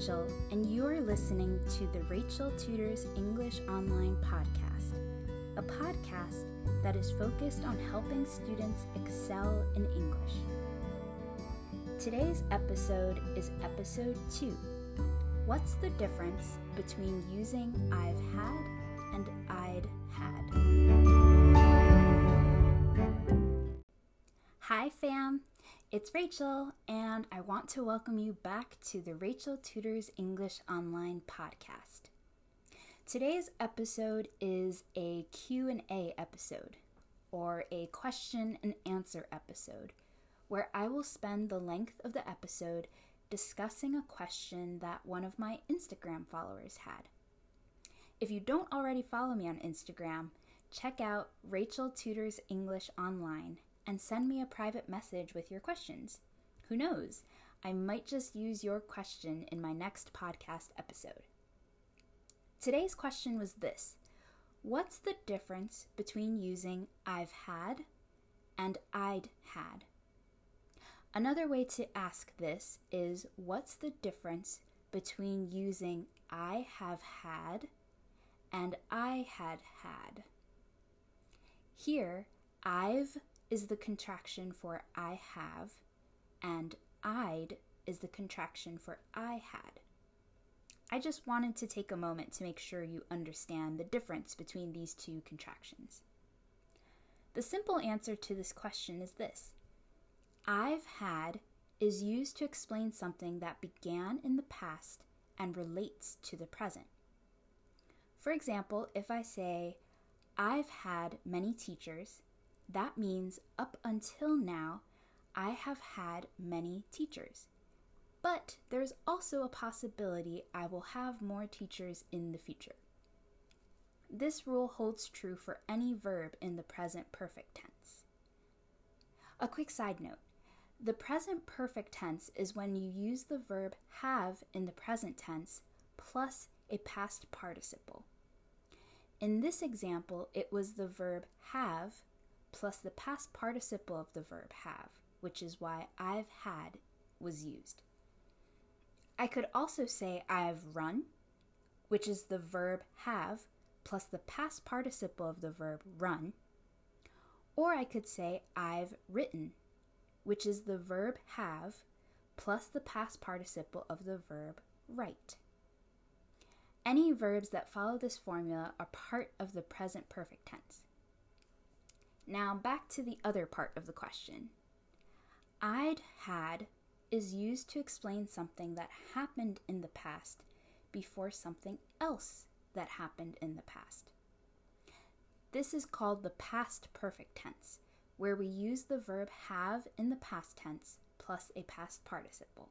Rachel, and you're listening to the Rachel Tutors English Online Podcast, a podcast that is focused on helping students excel in English. Today's episode is episode 2 What's the difference between using I've had and I'd had? Hi, fam! It's Rachel, and I want to welcome you back to the Rachel Tutors English Online podcast. Today's episode is a Q&A episode or a question and answer episode where I will spend the length of the episode discussing a question that one of my Instagram followers had. If you don't already follow me on Instagram, check out Rachel Tutors English Online and send me a private message with your questions. Who knows? I might just use your question in my next podcast episode. Today's question was this What's the difference between using I've had and I'd had? Another way to ask this is What's the difference between using I have had and I had had? Here, I've is the contraction for I have, and I'd is the contraction for I had. I just wanted to take a moment to make sure you understand the difference between these two contractions. The simple answer to this question is this I've had is used to explain something that began in the past and relates to the present. For example, if I say, I've had many teachers, that means up until now, I have had many teachers. But there's also a possibility I will have more teachers in the future. This rule holds true for any verb in the present perfect tense. A quick side note the present perfect tense is when you use the verb have in the present tense plus a past participle. In this example, it was the verb have plus the past participle of the verb have, which is why I've had was used. I could also say I've run, which is the verb have plus the past participle of the verb run. Or I could say I've written, which is the verb have plus the past participle of the verb write. Any verbs that follow this formula are part of the present perfect tense. Now, back to the other part of the question. I'd had is used to explain something that happened in the past before something else that happened in the past. This is called the past perfect tense, where we use the verb have in the past tense plus a past participle.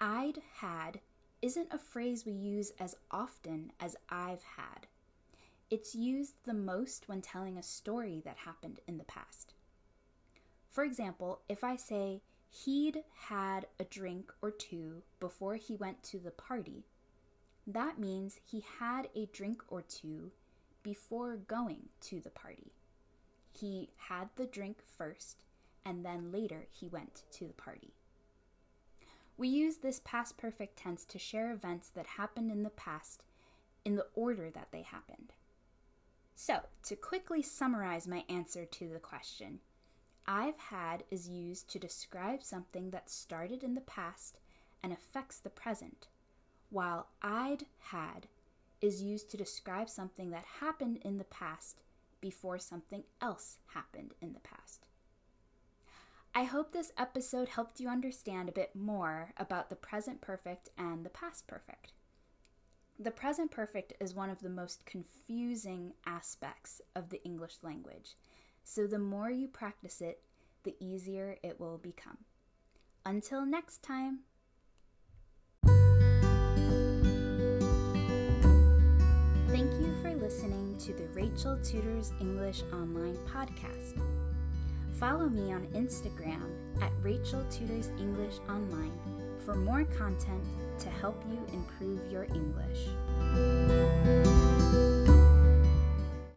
I'd had isn't a phrase we use as often as I've had. It's used the most when telling a story that happened in the past. For example, if I say he'd had a drink or two before he went to the party, that means he had a drink or two before going to the party. He had the drink first, and then later he went to the party. We use this past perfect tense to share events that happened in the past in the order that they happened. So, to quickly summarize my answer to the question, I've had is used to describe something that started in the past and affects the present, while I'd had is used to describe something that happened in the past before something else happened in the past. I hope this episode helped you understand a bit more about the present perfect and the past perfect. The present perfect is one of the most confusing aspects of the English language, so the more you practice it, the easier it will become. Until next time! Thank you for listening to the Rachel Tutors English Online Podcast. Follow me on Instagram at Rachel Tutors English Online for more content to help you improve your English.